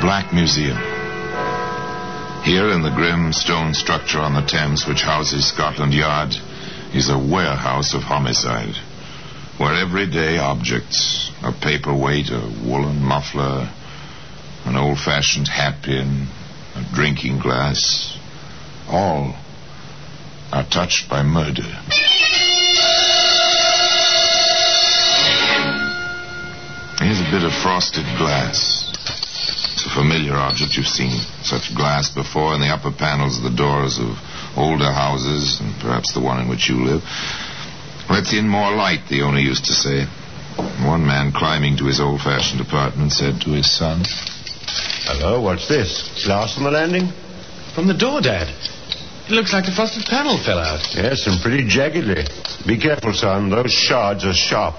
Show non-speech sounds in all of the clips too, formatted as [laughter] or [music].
Black Museum. Here in the grim stone structure on the Thames which houses Scotland Yard is a warehouse of homicide, where everyday objects, a paperweight, a woolen muffler, an old-fashioned hatpin, a drinking glass, all are touched by murder. Here's a bit of frosted glass. It's a familiar object. You've seen such glass before in the upper panels of the doors of older houses, and perhaps the one in which you live. Lets in more light, the owner used to say. One man climbing to his old fashioned apartment said to his son, Hello, what's this? Glass on the landing? From the door, Dad. It looks like the frosted panel fell out. Yes, and pretty jaggedly. Be careful, son. Those shards are sharp.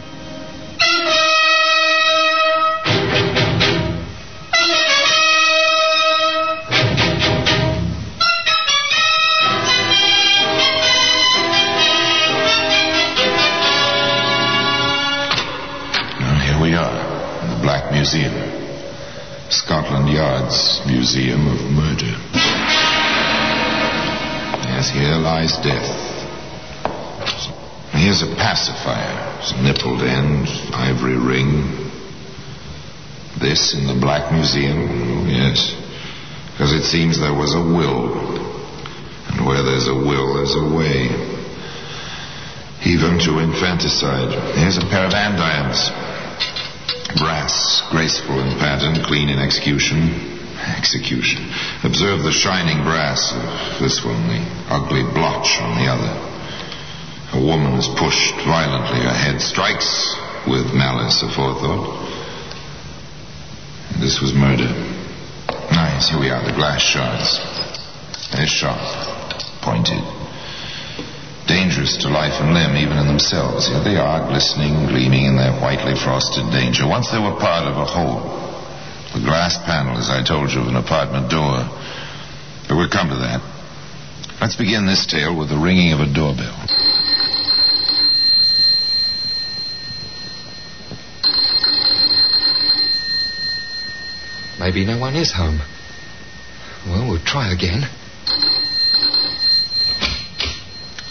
Museum. Scotland Yard's Museum of Murder. Yes, here lies death. Here's a pacifier. It's nippled end, ivory ring. This in the Black Museum? Oh, yes. Because it seems there was a will. And where there's a will, there's a way. Even to infanticide. Here's a pair of andirons. Brass, graceful in pattern, clean in execution. Execution. Observe the shining brass of this one, the ugly blotch on the other. A woman is pushed violently. Her head strikes with malice aforethought. This was murder. Nice, here we are, the glass shards. They're sharp, pointed. Dangerous to life and limb, even in themselves. Here they are, glistening, gleaming in their whitely frosted danger. Once they were part of a whole. The glass panel, as I told you, of an apartment door. But we'll come to that. Let's begin this tale with the ringing of a doorbell. Maybe no one is home. Well, we'll try again.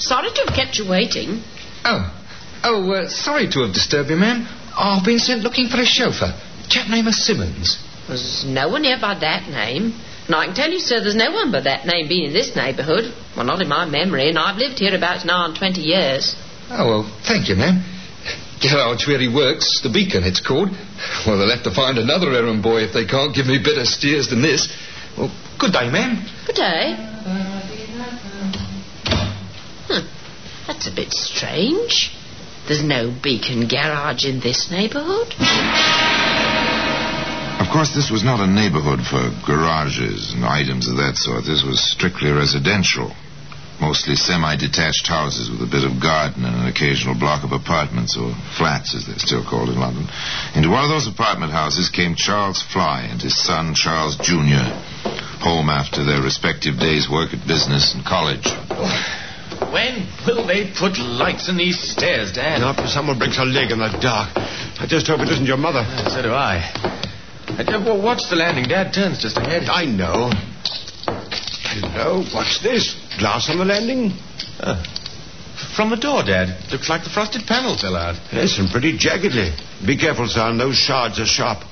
Sorry to have kept you waiting. Oh, oh, uh, sorry to have disturbed you, ma'am. I've been sent looking for a chauffeur. Chap named Simmons. There's no one here by that name. And I can tell you, sir, there's no one by that name being in this neighbourhood. Well, not in my memory, and I've lived here about nigh on 20 years. Oh, well, thank you, ma'am. Garage where he works, the Beacon, it's called. Well, they'll have to find another errand boy if they can't give me better steers than this. Well, good day, ma'am. Good day. That's a bit strange. There's no Beacon garage in this neighbourhood. Of course, this was not a neighborhood for garages and items of that sort. This was strictly residential. Mostly semi detached houses with a bit of garden and an occasional block of apartments, or flats as they're still called in London. Into one of those apartment houses came Charles Fly and his son, Charles Jr., home after their respective days' work at business and college. When will they put lights in these stairs, Dad? Not if someone breaks a leg in the dark. I just hope it isn't your mother. So do I. Uh, well, watch the landing. Dad turns just ahead. I know. Hello, what's this? Glass on the landing? Uh, from the door, Dad. Looks like the frosted panel fell out. Yes, and pretty jaggedly. Be careful, son. Those shards are sharp.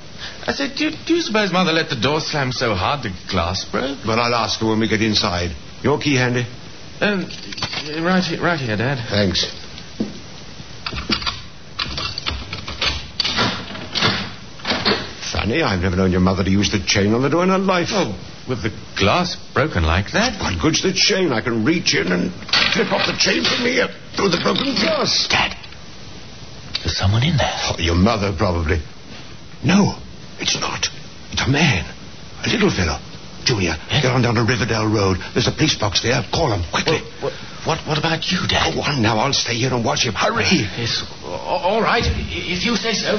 I said, do, do you suppose Mother let the door slam so hard the glass broke? But I'll ask her when we get inside. Your key handy? Um, Uh, right, here, right here, Dad. Thanks. Funny, I've never known your mother to use the chain on the door in her life. Oh, with the glass broken like that? What good's the chain? I can reach in and clip off the chain from here through the broken glass. Dad, there's someone in there. Oh, your mother, probably. No, it's not. It's a man. A little fellow. Junior, Yeah? get on down to Riverdale Road. There's a police box there. Call him, quickly. What, what, what about you, Dad? Oh, Go on now. I'll stay here and watch him. Hurry. Uh, yes, all right, if you say so.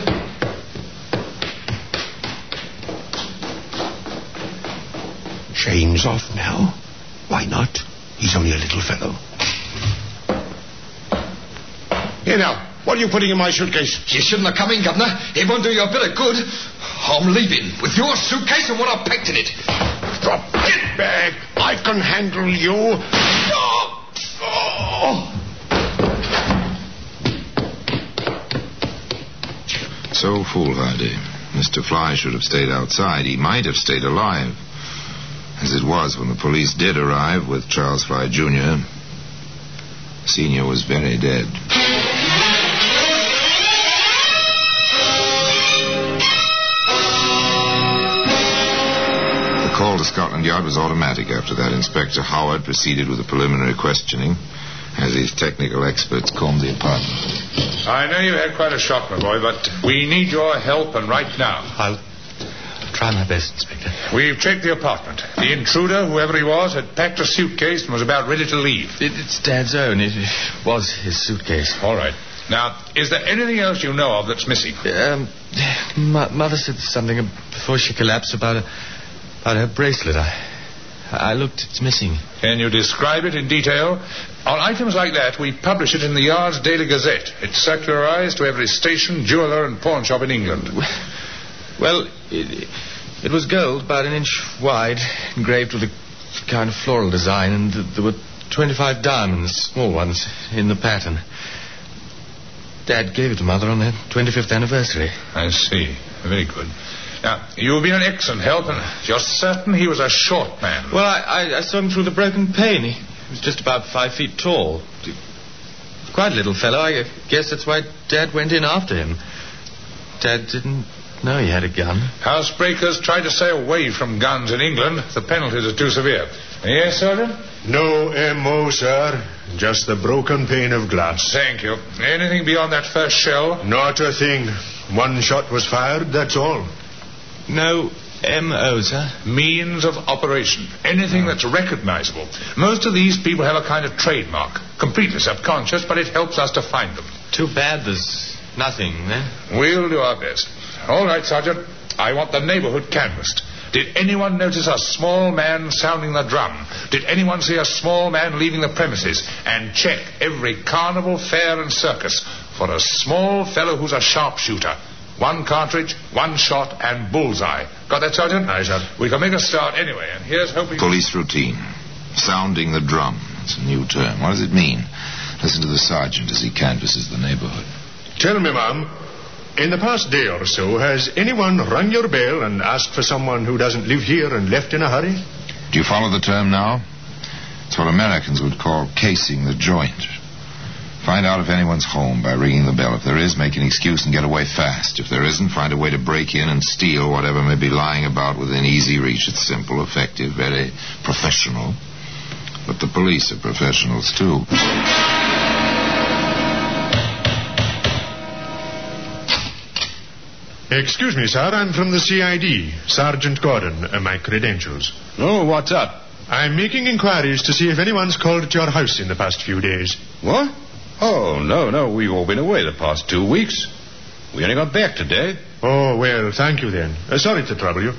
Chain's off now. Why not? He's only a little fellow. Here now. What are you putting in my suitcase? You shouldn't have come in, Governor. It won't do you a bit of good. I'm leaving with your suitcase and what I've packed in it. Drop it back. I can handle you. Oh. So foolhardy. Mr. Fly should have stayed outside. He might have stayed alive. As it was, when the police did arrive with Charles Fly Jr., Senior was very dead. The call to Scotland Yard was automatic after that. Inspector Howard proceeded with the preliminary questioning as his technical experts combed the apartment. I know you had quite a shock, my boy, but we need your help, and right now. I'll try my best, Inspector. We've checked the apartment. The intruder, whoever he was, had packed a suitcase and was about ready to leave. It, it's Dad's own. It was his suitcase. All right. Now, is there anything else you know of that's missing? Um, [sighs] Mother said something before she collapsed about a, about her bracelet. I, I looked. It's missing. Can you describe it in detail? On items like that, we publish it in the Yard's Daily Gazette. It's circularized to every station, jeweller, and pawn shop in England. Well, it, it was gold, about an inch wide, engraved with a kind of floral design, and there were 25 diamonds, small ones, in the pattern. Dad gave it to Mother on their 25th anniversary. I see. Very good. Now, you've been an excellent help, and you're certain he was a short man. Well, I, I, I saw him through the broken pane. He was just about five feet tall. Quite a little fellow. I guess that's why Dad went in after him. Dad didn't know he had a gun. Housebreakers try to stay away from guns in England. The penalties are too severe. Yes, Sergeant? No M.O., sir. Just the broken pane of glass. Thank you. Anything beyond that first shell? Not a thing. One shot was fired, that's all. No M.O., sir? Means of operation. Anything hmm. that's recognizable. Most of these people have a kind of trademark. Completely subconscious, but it helps us to find them. Too bad there's nothing, then. We'll do our best. All right, Sergeant. I want the neighborhood canvassed. Did anyone notice a small man sounding the drum? Did anyone see a small man leaving the premises? And check every carnival, fair, and circus for a small fellow who's a sharpshooter. One cartridge, one shot, and bullseye. Got that, Sergeant? Aye, sir. We can make a start anyway, and here's hoping. Police routine. Sounding the drum. It's a new term. What does it mean? Listen to the sergeant as he canvasses the neighborhood. Tell me, ma'am, in the past day or so, has anyone rung your bell and asked for someone who doesn't live here and left in a hurry? Do you follow the term now? It's what Americans would call casing the joint. Find out if anyone's home by ringing the bell. If there is, make an excuse and get away fast. If there isn't, find a way to break in and steal whatever may be lying about within easy reach. It's simple, effective, very professional. But the police are professionals, too. Excuse me, sir. I'm from the CID. Sergeant Gordon. Uh, my credentials. Oh, what's up? I'm making inquiries to see if anyone's called at your house in the past few days. What? Oh, no, no. We've all been away the past two weeks. We only got back today. Oh, well, thank you then. Uh, sorry to trouble you.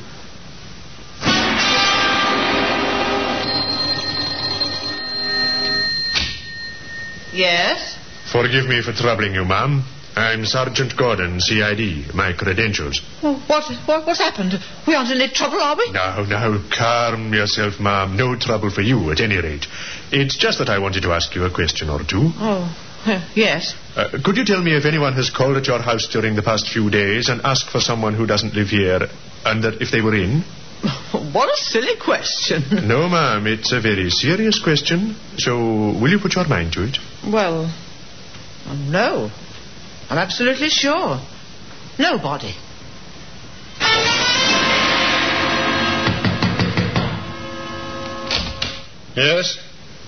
Yes? Forgive me for troubling you, ma'am. I'm Sergeant Gordon, CID. My credentials. Oh, what, what, what's happened? We aren't in any trouble, are we? Now, now, calm yourself, ma'am. No trouble for you, at any rate. It's just that I wanted to ask you a question or two. Oh, uh, [laughs] yes. Uh, could you tell me if anyone has called at your house during the past few days and asked for someone who doesn't live here, and that if they were in? [laughs] What a silly question. [laughs] no, ma'am, it's a very serious question. So, will you put your mind to it? Well, no. I'm absolutely sure. Nobody. Yes?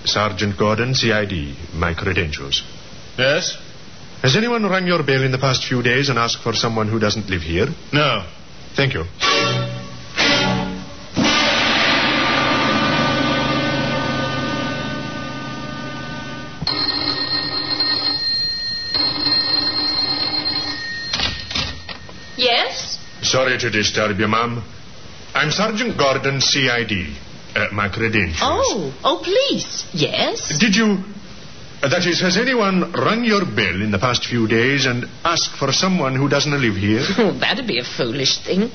Sergeant Gordon, CID. My credentials. Yes? Has anyone rung your bell in the past few days and asked for someone who doesn't live here? No. Thank you. Yes? Sorry to disturb you, ma'am. I'm Sergeant Gordon, CID. Uh, my credentials. Oh, oh, please. Yes? Did you. Uh, that is, has anyone rung your bell in the past few days and asked for someone who doesn't live here? [laughs] Oh, that'd be a foolish thing.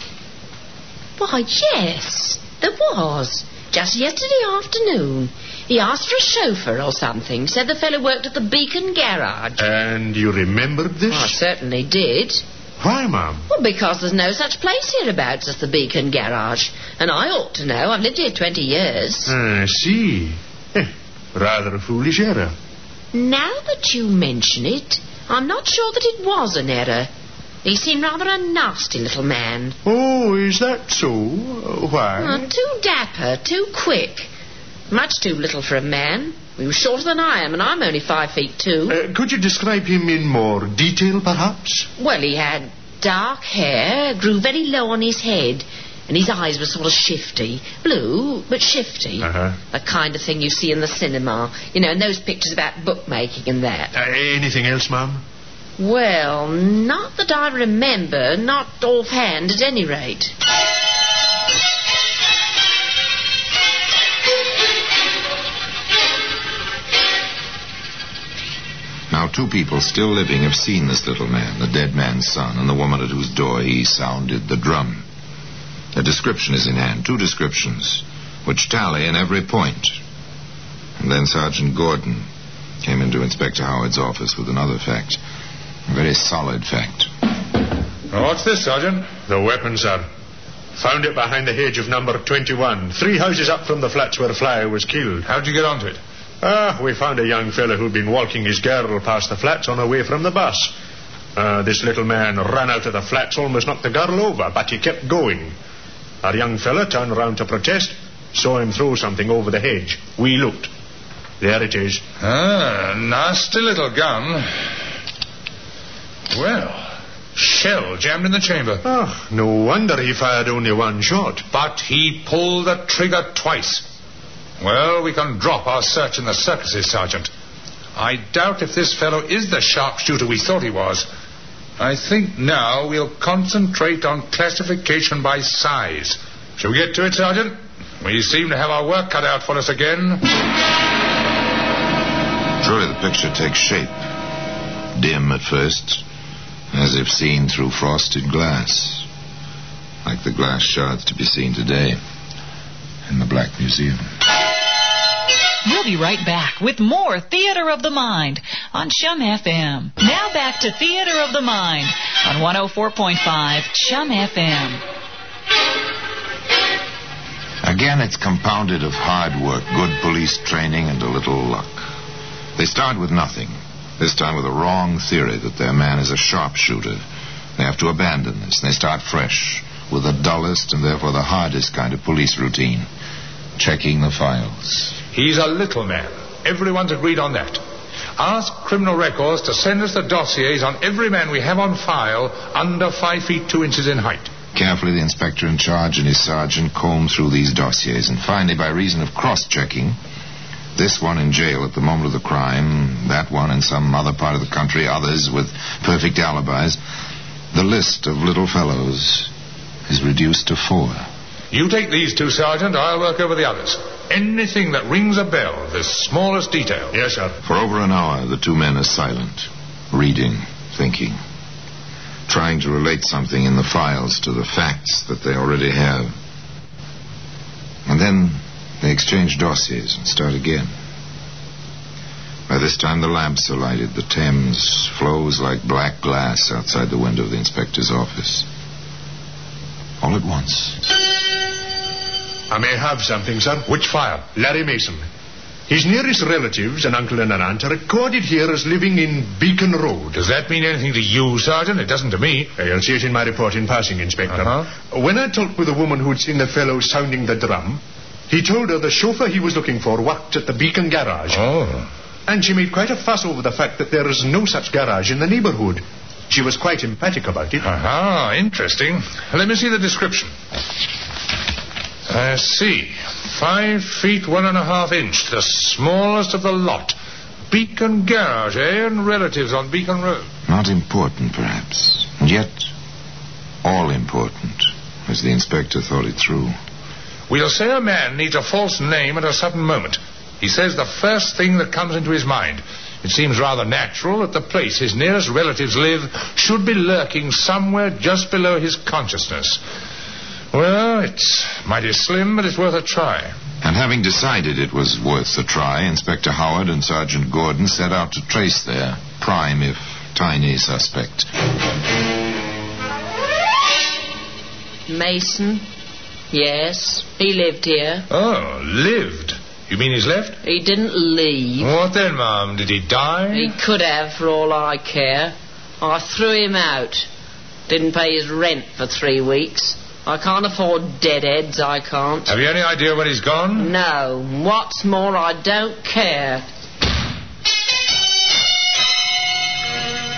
Why, yes, there was. Just yesterday afternoon. He asked for a chauffeur or something. Said the fellow worked at the Beacon Garage. And you remembered this? I certainly did. Why, ma'am? Well, because there's no such place hereabouts as the Beacon Garage. And I ought to know. I've lived here 20 years. I see. Eh, rather a foolish error. Now that you mention it, I'm not sure that it was an error. He seemed rather a nasty little man. Oh, is that so? Why? Uh, too dapper, too quick. Much too little for a man. He was shorter than I am, and I'm only five feet two. Uh, could you describe him in more detail, perhaps? Well, he had dark hair, grew very low on his head, and his eyes were sort of shifty. Blue, but shifty. Uh-huh. The kind of thing you see in the cinema. You know, in those pictures about bookmaking and that. Uh, anything else, ma'am? Well, not that I remember, not offhand at any rate. Now, two people still living have seen this little man, the dead man's son, and the woman at whose door he sounded the drum. A description is in hand, two descriptions, which tally in every point. And then Sergeant Gordon came into Inspector Howard's office with another fact, a very solid fact. Now, what's this, Sergeant? The weapon, sir. Found it behind the hedge of number 21, three houses up from the flats where Fly was killed. How'd you get onto it? Ah, we found a young fellow who'd been walking his girl past the flats on her way from the bus. Uh, this little man ran out of the flats, almost knocked the girl over, but he kept going. Our young fellow turned round to protest, saw him throw something over the hedge. We looked. There it is. Ah, nasty little gun. Well, shell jammed in the chamber. Oh, no wonder he fired only one shot. But he pulled the trigger twice. Well, we can drop our search in the circuses, Sergeant. I doubt if this fellow is the sharpshooter we thought he was. I think now we'll concentrate on classification by size. Shall we get to it, Sergeant? We seem to have our work cut out for us again. Truly, the picture takes shape. Dim at first, as if seen through frosted glass. Like the glass shards to be seen today in the Black Museum. We'll be right back with more Theater of the Mind on Chum FM. Now back to Theater of the Mind on 104.5 Chum FM. Again, it's compounded of hard work, good police training, and a little luck. They start with nothing, this time with a wrong theory that their man is a sharpshooter. They have to abandon this, and they start fresh with the dullest and therefore the hardest kind of police routine checking the files. He's a little man. Everyone's agreed on that. Ask criminal records to send us the dossiers on every man we have on file under five feet two inches in height. Carefully, the inspector in charge and his sergeant comb through these dossiers, and finally, by reason of cross checking, this one in jail at the moment of the crime, that one in some other part of the country, others with perfect alibis, the list of little fellows is reduced to four. You take these two, Sergeant. I'll work over the others. Anything that rings a bell, the smallest detail. Yes, sir. For over an hour, the two men are silent, reading, thinking, trying to relate something in the files to the facts that they already have. And then they exchange dossiers and start again. By this time, the lamps are lighted. The Thames flows like black glass outside the window of the inspector's office. All at once. I may have something, sir. Which file? Larry Mason. His nearest relatives, an uncle and an aunt, are recorded here as living in Beacon Road. Does that mean anything to you, Sergeant? It doesn't to me. You'll see it in my report in passing, Inspector. Uh-huh. When I talked with the woman who'd seen the fellow sounding the drum, he told her the chauffeur he was looking for worked at the Beacon garage. Oh. And she made quite a fuss over the fact that there is no such garage in the neighborhood. She was quite emphatic about it. Aha, interesting. Let me see the description. I see. Five feet one and a half inch, the smallest of the lot. Beacon Garage, eh? And relatives on Beacon Road. Not important, perhaps. And yet, all important, as the inspector thought it through. We'll say a man needs a false name at a sudden moment. He says the first thing that comes into his mind. It seems rather natural that the place his nearest relatives live should be lurking somewhere just below his consciousness. Well, it's mighty slim, but it's worth a try. And having decided it was worth a try, Inspector Howard and Sergeant Gordon set out to trace their prime, if tiny, suspect. Mason? Yes, he lived here. Oh, lived? You mean he's left? He didn't leave. What then, Mum? Did he die? He could have, for all I care. I threw him out. Didn't pay his rent for three weeks. I can't afford dead deadheads, I can't. Have you any idea where he's gone? No. What's more, I don't care.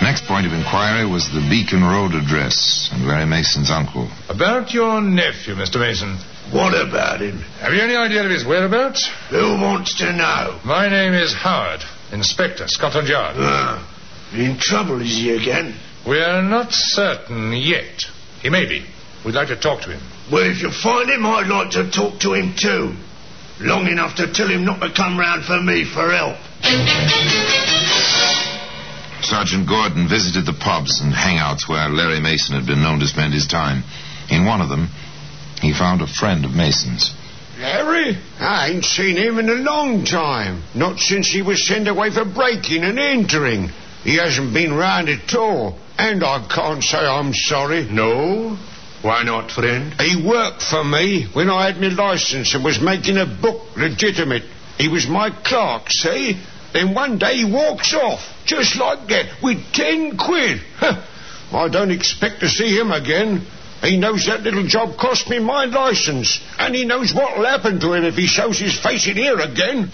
Next point of inquiry was the Beacon Road address and Larry Mason's uncle. About your nephew, Mr. Mason. What about him? Have you any idea of his whereabouts? Who wants to know? My name is Howard, Inspector, Scotland Yard. Ah, in trouble is he again? We're not certain yet. He may be. We'd like to talk to him. Well, if you find him, I'd like to talk to him too. Long enough to tell him not to come round for me for help. Sergeant Gordon visited the pubs and hangouts where Larry Mason had been known to spend his time. In one of them, he found a friend of Mason's. Larry? I ain't seen him in a long time. Not since he was sent away for breaking and entering. He hasn't been round at all. And I can't say I'm sorry. No? Why not, friend? He worked for me when I had my license and was making a book legitimate. He was my clerk, see? Then one day he walks off, just like that, with ten quid. Huh. I don't expect to see him again. He knows that little job cost me my license, and he knows what'll happen to him if he shows his face in here again.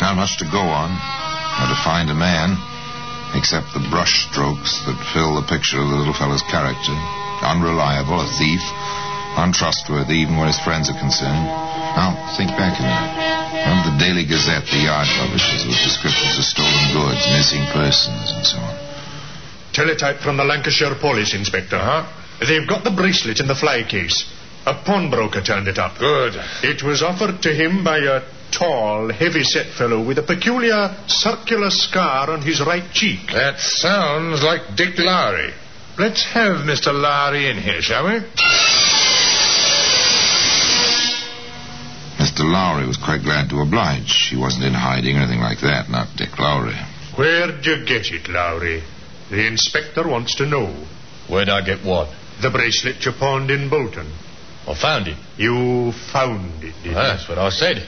Not much to go on, or to find a man, except the brush strokes that fill the picture of the little fellow's character. Unreliable, a thief, untrustworthy even where his friends are concerned. Now, think back a minute. Remember the Daily Gazette, the yard publishers, with descriptions of stolen goods, missing persons, and so on. Teletype from the Lancashire Police Inspector. Huh? They've got the bracelet in the fly case. A pawnbroker turned it up. Good. It was offered to him by a tall, heavy-set fellow with a peculiar circular scar on his right cheek. That sounds like Dick Lowry. Let's have Mr. Lowry in here, shall we? Mr. Lowry was quite glad to oblige. He wasn't in hiding or anything like that, not Dick Lowry. Where'd you get it, Lowry? The inspector wants to know. Where'd I get what? The bracelet you pawned in Bolton. I found it. You found it, did Well, that's what I said.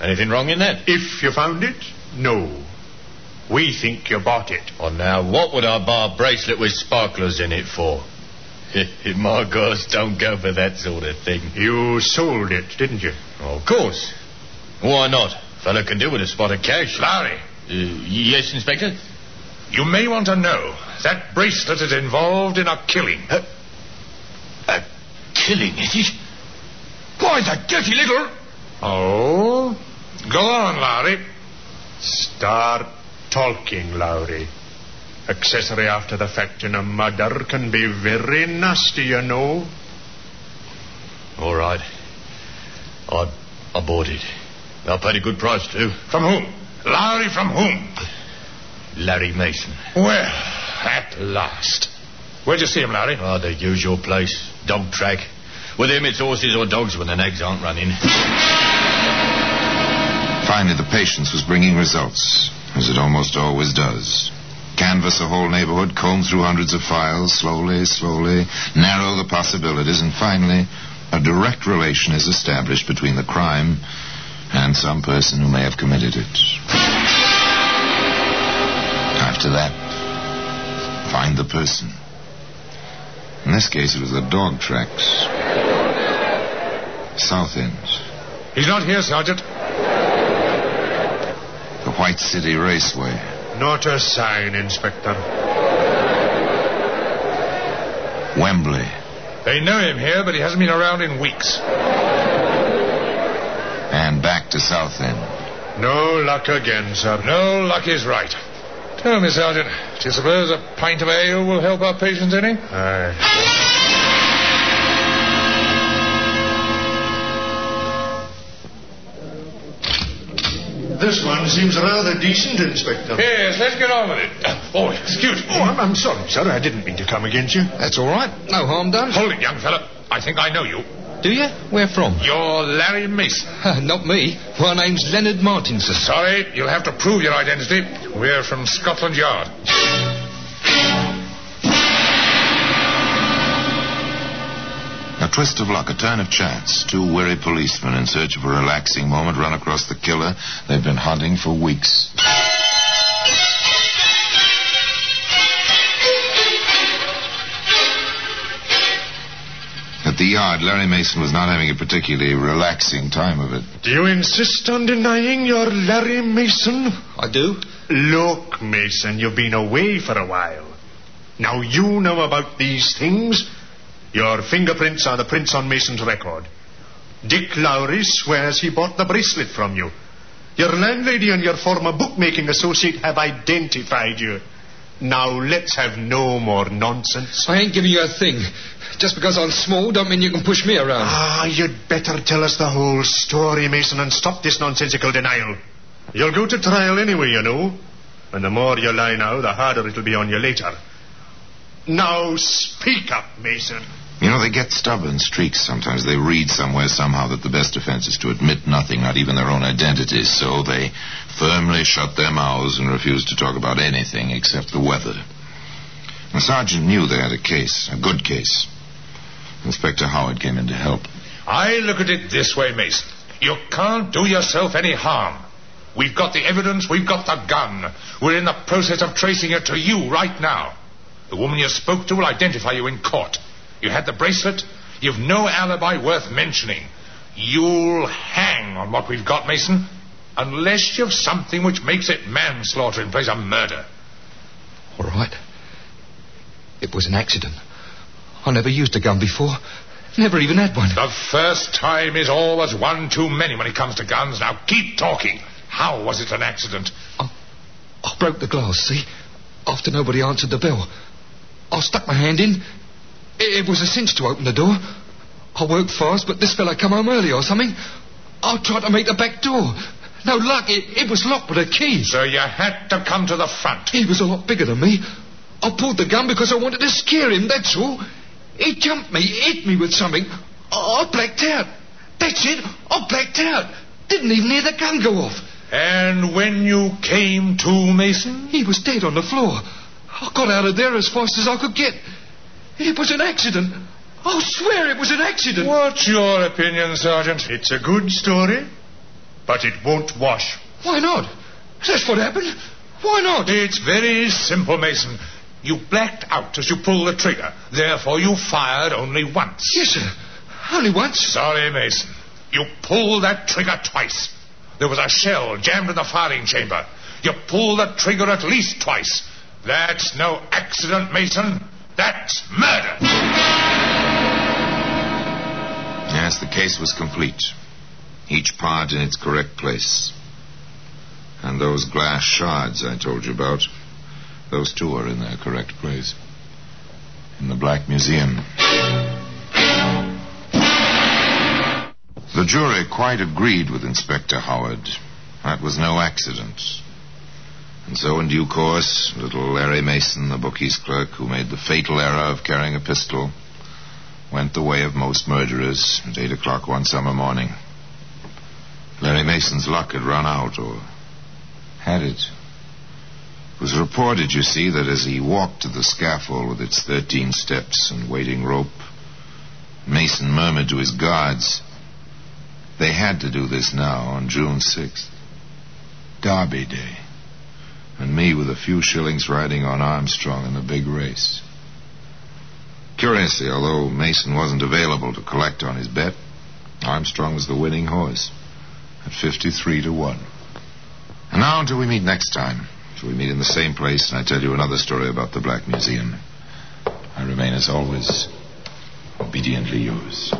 Anything wrong in that? If you found it, no. We think you bought it. Well, now, what would I buy a bracelet with sparklers in it for? [laughs] My girls don't go for that sort of thing. You sold it, didn't you? Oh, of course. Why not? Fellow can do with a spot of cash. Lowry. Uh, yes, Inspector? You may want to know that bracelet is involved in a killing. Uh, a killing, is it? Why, the dirty little. Oh? Go on, Lowry. Start talking, Lowry. Accessory after the fact in a murder can be very nasty, you know. All right. I, I bought it. I paid a good price, too. From whom? Lowry from whom? Larry Mason. Well, at last. Where'd you see him, Larry? Oh, ah, the usual place. Dog track. With him, it's horses or dogs when the nags aren't running. Finally, the patience was bringing results, as it almost always does. Canvass a whole neighborhood, comb through hundreds of files, slowly, slowly, narrow the possibilities, and finally, a direct relation is established between the crime and some person who may have committed it. After that, find the person. In this case, it was the dog tracks. South End. He's not here, Sergeant. White City Raceway. Not a sign, Inspector. Wembley. They know him here, but he hasn't been around in weeks. And back to South End. No luck again, sir. No luck is right. Tell me, Sergeant, do you suppose a pint of ale will help our patience any? Aye. This one seems rather decent, Inspector. Yes, let's get on with it. Oh, excuse me. Oh, I'm, I'm sorry, sir. I didn't mean to come against you. That's all right. No harm done. Hold it, young fella. I think I know you. Do you? Where from? You're Larry Mason. [laughs] Not me. My name's Leonard Martinson. Sorry, you'll have to prove your identity. We're from Scotland Yard. Twist of luck, a turn of chance. Two weary policemen in search of a relaxing moment run across the killer they've been hunting for weeks. At the yard, Larry Mason was not having a particularly relaxing time of it. Do you insist on denying you're Larry Mason? I do. Look, Mason, you've been away for a while. Now you know about these things. Your fingerprints are the prints on Mason's record. Dick Lowry swears he bought the bracelet from you. Your landlady and your former bookmaking associate have identified you. Now let's have no more nonsense. I ain't giving you a thing. Just because I'm small don't mean you can push me around. Ah, you'd better tell us the whole story, Mason, and stop this nonsensical denial. You'll go to trial anyway, you know. And the more you lie now, the harder it'll be on you later. Now speak up, Mason. You know, they get stubborn streaks sometimes. They read somewhere somehow that the best defense is to admit nothing, not even their own identities. So they firmly shut their mouths and refuse to talk about anything except the weather. The sergeant knew they had a case, a good case. Inspector Howard came in to help. I look at it this way, Mason. You can't do yourself any harm. We've got the evidence, we've got the gun. We're in the process of tracing it to you right now. The woman you spoke to will identify you in court. You had the bracelet. You've no alibi worth mentioning. You'll hang on what we've got, Mason, unless you've something which makes it manslaughter in place of murder. All right. It was an accident. I never used a gun before. Never even had one. The first time is always one too many when it comes to guns. Now keep talking. How was it an accident? I broke the glass, see? After nobody answered the bell. I stuck my hand in. It, it was a cinch to open the door. I worked fast, but this fella come home early or something. I tried to make the back door. No luck. It, it was locked with a key. So you had to come to the front. He was a lot bigger than me. I pulled the gun because I wanted to scare him, that's all. He jumped me, hit me with something. I blacked out. That's it. I blacked out. Didn't even hear the gun go off. And when you came to, Mason? He was dead on the floor. I got out of there as fast as I could get. It was an accident. I'll swear it was an accident. What's your opinion, Sergeant? It's a good story, but it won't wash. Why not? That's what happened. Why not? It's very simple, Mason. You blacked out as you pulled the trigger. Therefore, you fired only once. Yes, sir. Only once. Sorry, Mason. You pulled that trigger twice. There was a shell jammed in the firing chamber. You pulled the trigger at least twice. That's no accident, Mason. That's murder. Yes, the case was complete. Each part in its correct place. And those glass shards I told you about, those two are in their correct place. In the Black Museum. The jury quite agreed with Inspector Howard. That was no accident. And so, in due course, little Larry Mason, the bookie's clerk who made the fatal error of carrying a pistol, went the way of most murderers at 8 o'clock one summer morning. Larry Mason's luck had run out, or had it? It was reported, you see, that as he walked to the scaffold with its 13 steps and waiting rope, Mason murmured to his guards, they had to do this now on June 6th. Derby Day. And me with a few shillings riding on Armstrong in the big race. Curiously, although Mason wasn't available to collect on his bet, Armstrong was the winning horse at 53 to 1. And now, until we meet next time, until we meet in the same place and I tell you another story about the Black Museum, I remain, as always, obediently yours.